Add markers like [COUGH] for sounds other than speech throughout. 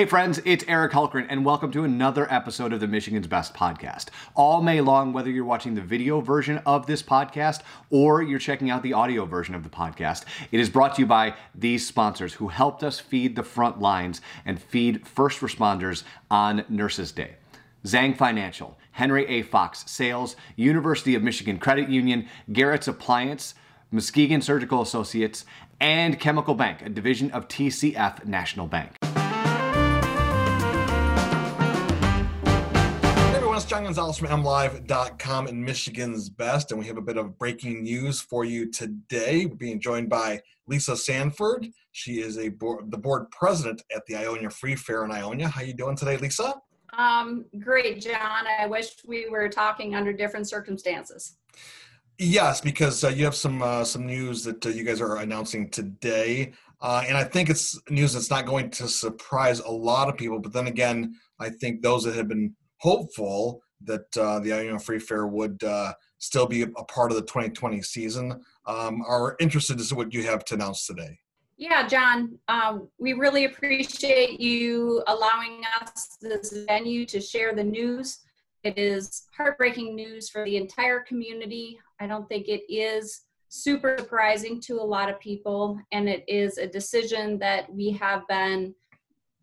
Hey, friends, it's Eric Hulkran, and welcome to another episode of the Michigan's Best podcast. All May long, whether you're watching the video version of this podcast or you're checking out the audio version of the podcast, it is brought to you by these sponsors who helped us feed the front lines and feed first responders on Nurses Day. Zhang Financial, Henry A. Fox Sales, University of Michigan Credit Union, Gerrit's Appliance, Muskegon Surgical Associates, and Chemical Bank, a division of TCF National Bank. John Gonzalez from MLive.com and Michigan's Best, and we have a bit of breaking news for you today. We're being joined by Lisa Sanford. She is a board, the board president at the Ionia Free Fair in Ionia. How are you doing today, Lisa? Um, great, John. I wish we were talking under different circumstances. Yes, because uh, you have some uh, some news that uh, you guys are announcing today, uh, and I think it's news that's not going to surprise a lot of people. But then again, I think those that have been hopeful that uh, the Ionia Free Fair would uh, still be a part of the 2020 season. Um, are interested to see what you have to announce today. Yeah, John, um, we really appreciate you allowing us this venue to share the news. It is heartbreaking news for the entire community. I don't think it is super surprising to a lot of people, and it is a decision that we have been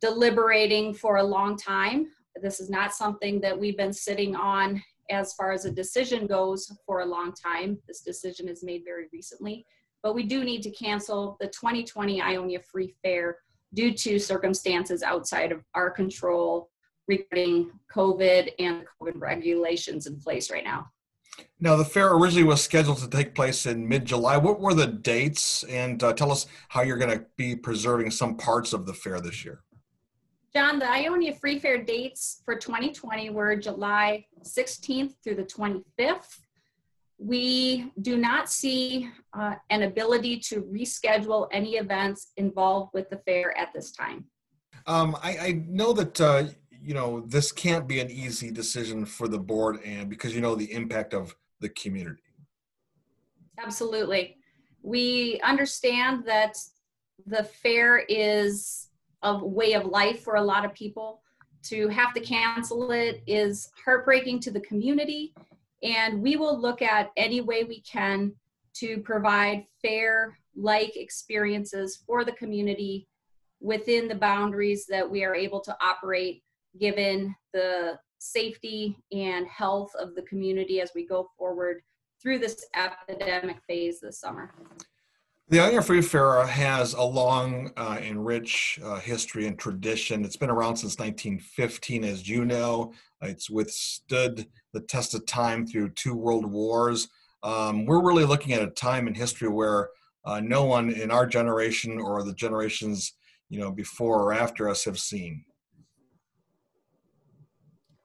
deliberating for a long time. This is not something that we've been sitting on as far as a decision goes for a long time. This decision is made very recently, but we do need to cancel the 2020 Ionia Free Fair due to circumstances outside of our control regarding COVID and COVID regulations in place right now. Now, the fair originally was scheduled to take place in mid July. What were the dates? And uh, tell us how you're going to be preserving some parts of the fair this year. John, the Ionia Free Fair dates for 2020 were July 16th through the 25th. We do not see uh, an ability to reschedule any events involved with the fair at this time. Um, I, I, know that uh, you know this can't be an easy decision for the board, and because you know the impact of the community. Absolutely, we understand that the fair is of way of life for a lot of people. To have to cancel it is heartbreaking to the community, and we will look at any way we can to provide fair, like experiences for the community within the boundaries that we are able to operate given the safety and health of the community as we go forward through this epidemic phase this summer. The Fair has a long uh, and rich uh, history and tradition. It's been around since 1915, as you know. It's withstood the test of time through two world wars. Um, we're really looking at a time in history where uh, no one in our generation or the generations you know before or after us have seen.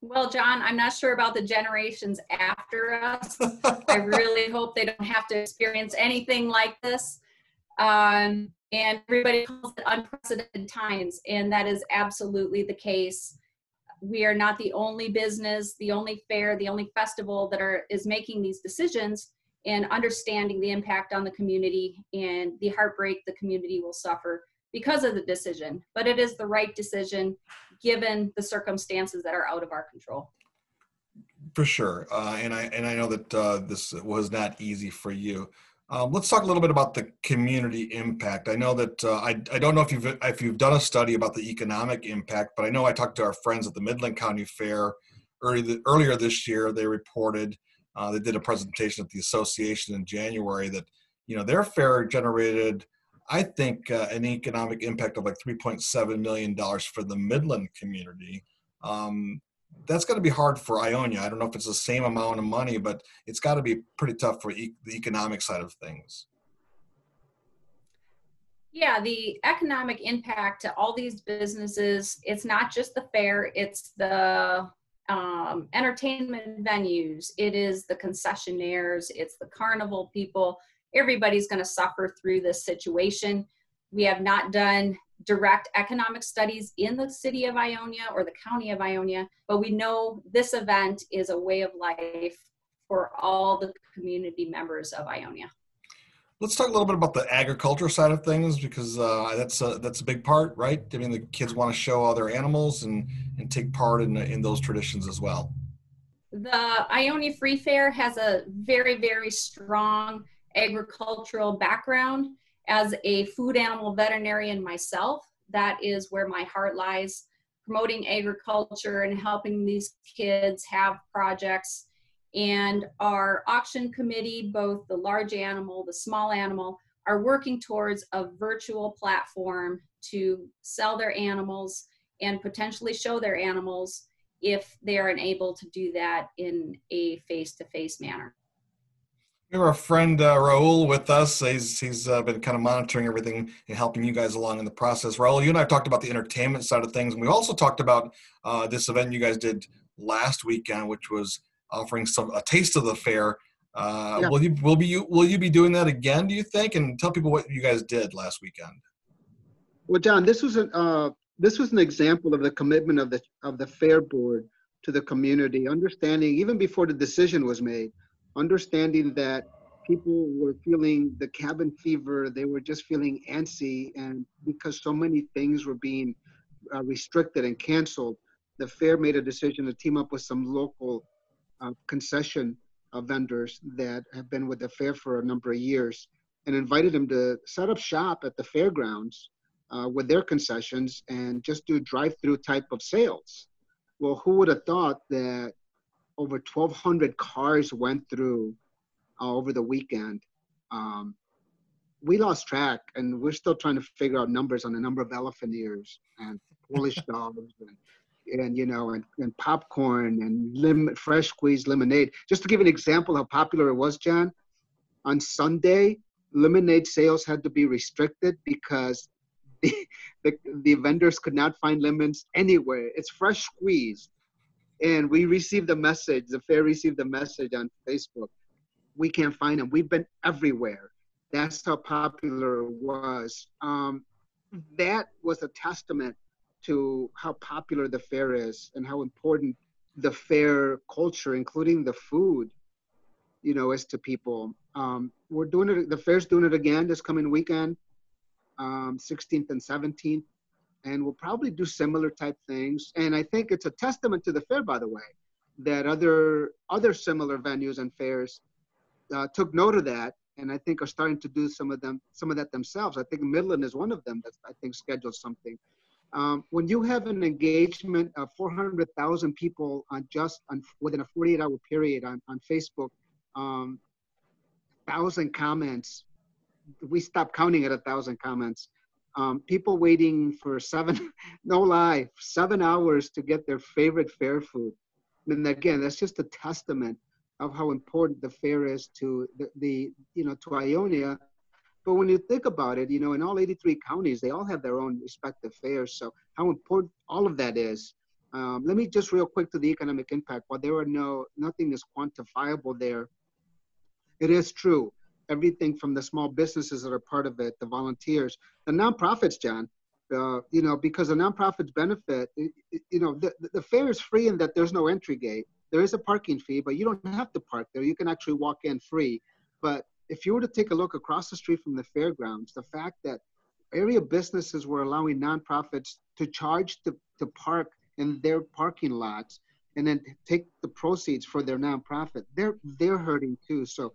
Well, John, I'm not sure about the generations after us. [LAUGHS] I really hope they don't have to experience anything like this. Um, and everybody calls it unprecedented times, and that is absolutely the case. We are not the only business, the only fair, the only festival that are is making these decisions and understanding the impact on the community and the heartbreak the community will suffer because of the decision. But it is the right decision given the circumstances that are out of our control. For sure, uh, and I and I know that uh, this was not easy for you. Um, let's talk a little bit about the community impact. I know that uh, I, I don't know if you've if you've done a study about the economic impact, but I know I talked to our friends at the Midland County Fair early, earlier this year. They reported uh, they did a presentation at the association in January that you know their fair generated, I think, uh, an economic impact of like 3.7 million dollars for the Midland community. Um, that's going to be hard for Ionia. I don't know if it's the same amount of money, but it's got to be pretty tough for e- the economic side of things. Yeah, the economic impact to all these businesses, it's not just the fair, it's the um, entertainment venues, it is the concessionaires, it's the carnival people. Everybody's going to suffer through this situation. We have not done direct economic studies in the city of Ionia or the county of Ionia, but we know this event is a way of life for all the community members of Ionia. Let's talk a little bit about the agriculture side of things because uh, that's a, that's a big part, right? I mean, the kids want to show other animals and and take part in in those traditions as well. The Ionia Free Fair has a very very strong agricultural background. As a food animal veterinarian myself, that is where my heart lies, promoting agriculture and helping these kids have projects and our auction committee, both the large animal, the small animal, are working towards a virtual platform to sell their animals and potentially show their animals if they are unable to do that in a face-to-face manner. We have our friend uh, Raul with us. He's he's uh, been kind of monitoring everything and helping you guys along in the process. Raul, you and I have talked about the entertainment side of things, and we also talked about uh, this event you guys did last weekend, which was offering some a taste of the fair. Uh, yeah. Will you will be you will you be doing that again? Do you think? And tell people what you guys did last weekend. Well, John, this was an uh, this was an example of the commitment of the of the fair board to the community, understanding even before the decision was made, understanding that people were feeling the cabin fever, they were just feeling antsy, and because so many things were being uh, restricted and canceled, the fair made a decision to team up with some local uh, concession uh, vendors that have been with the fair for a number of years and invited them to set up shop at the fairgrounds uh, with their concessions and just do drive-through type of sales. Well, who would have thought that over 1,200 cars went through uh, over the weekend? Um, we lost track, and we're still trying to figure out numbers on the number of elephant ears and Polish [LAUGHS] dogs and and you know and, and popcorn and lim- fresh squeezed lemonade. Just to give an example how popular it was john on sunday lemonade sales had to be restricted because the, [LAUGHS] the, the vendors could not find lemons anywhere. It's fresh squeezed and we received a message the fair received a message on facebook. We can't find them. We've been everywhere. That's how popular it was. Um, that was a testament to how popular the fair is and how important the fair culture, including the food, you know, is to people. Um, we're doing it. The fair's doing it again this coming weekend, um, 16th and 17th, and we'll probably do similar type things. And I think it's a testament to the fair, by the way, that other other similar venues and fairs uh, took note of that, and I think are starting to do some of them some of that themselves. I think Midland is one of them that I think scheduled something. Um, when you have an engagement of 400,000 people on just on, within a 48 hour period on, on Facebook, um, thousand comments, we stopped counting at a thousand comments. Um, people waiting for seven, [LAUGHS] no lie, seven hours to get their favorite fair food. And again, that's just a testament of how important the fair is to the, the you know, to Ionia but when you think about it, you know, in all 83 counties, they all have their own respective fairs. So how important all of that is. Um, let me just real quick to the economic impact. While there are no, nothing is quantifiable there, it is true. Everything from the small businesses that are part of it, the volunteers, the nonprofits, John, uh, you know, because the nonprofits benefit, it, it, you know, the, the fair is free in that there's no entry gate. There is a parking fee, but you don't have to park there. You can actually walk in free. But if you were to take a look across the street from the fairgrounds, the fact that area businesses were allowing nonprofits to charge to, to park in their parking lots and then take the proceeds for their nonprofit, they're they're hurting too. So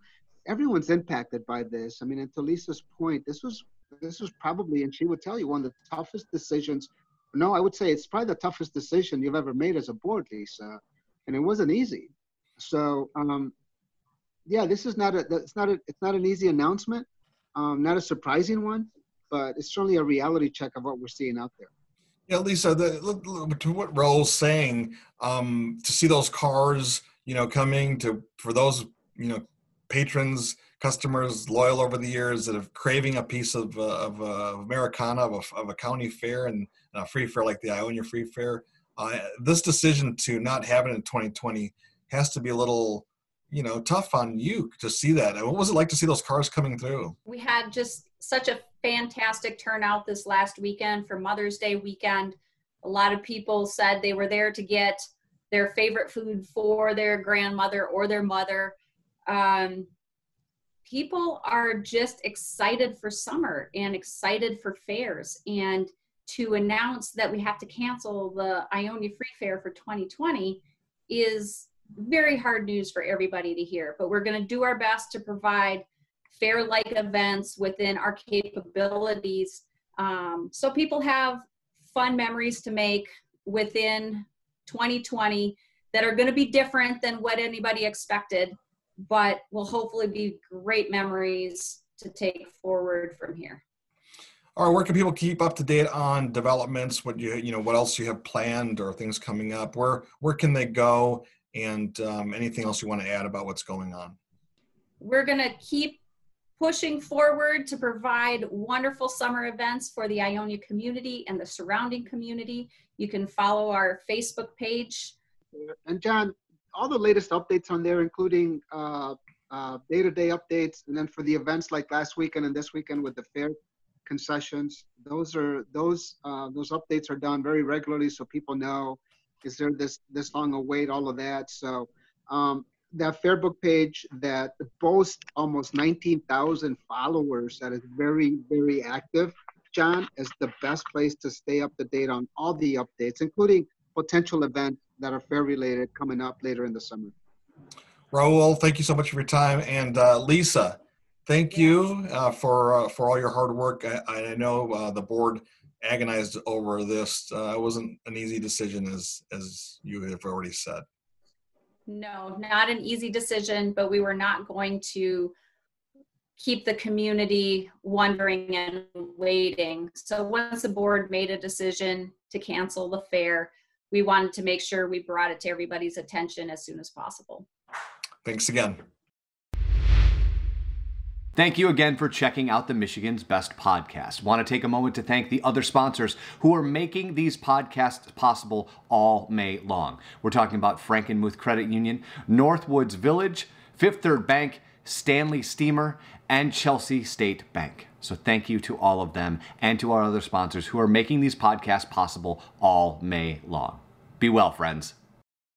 everyone's impacted by this. I mean, and to Lisa's point, this was this was probably, and she would tell you, one of the toughest decisions. No, I would say it's probably the toughest decision you've ever made as a board, Lisa, and it wasn't easy. So um, yeah, this is not a it's not a it's not an easy announcement, um, not a surprising one, but it's certainly a reality check of what we're seeing out there. Yeah, Lisa, the, to what Raul's saying, um, to see those cars, you know, coming to for those you know patrons, customers loyal over the years that have craving a piece of uh, of uh, Americana of a, of a county fair and a free fair like the Ionia Free Fair. Uh, this decision to not have it in 2020 has to be a little you know tough on you to see that. What was it like to see those cars coming through? We had just such a fantastic turnout this last weekend for mother's day weekend. A lot of people said they were there to get their favorite food for their grandmother or their mother um, people are just excited for summer and excited for fairs. And to announce that we have to cancel the Ionia Free Fair for 2020 is very hard news for everybody to hear. But we're going to do our best to provide fair like events within our capabilities um, so people have fun memories to make within 2020 that are going to be different than what anybody expected but will hopefully be great memories to take forward from here. All right where can people keep up to date on developments? What you you know what else you have planned or things coming up? Where where can they go? And um, anything else you want to add about what's going on? We're going to keep pushing forward to provide wonderful summer events for the Ionia community and the surrounding community. You can follow our Facebook page. And John, all the latest updates on there, including uh, uh, day-to-day updates, and then for the events like last weekend and this weekend with the fair concessions, those are those uh, those updates are done very regularly, so people know is there this this long a wait, all of that. So um, that Facebook page that boasts almost 19,000 followers that is very, very active, John, is the best place to stay up to date on all the updates, including potential events that are fair related coming up later in the summer. Raul, thank you so much for your time. And uh, Lisa, thank you uh, for uh, for all your hard work. I, I know uh, the board agonized over this. Uh, it wasn't an easy decision, as as you have already said. No, not an easy decision, but we were not going to keep the community wondering and waiting. So once the board made a decision to cancel the fair, we wanted to make sure we brought it to everybody's attention as soon as possible. Thanks again. Thank you again for checking out the Michigan's Best podcast. Want to take a moment to thank the other sponsors who are making these podcasts possible all May long. We're talking about Frankenmuth Credit Union, Northwoods Village, Fifth Third Bank, Stanley Steamer, and Chelsea State Bank. So thank you to all of them and to our other sponsors who are making these podcasts possible all May long. Be well, friends.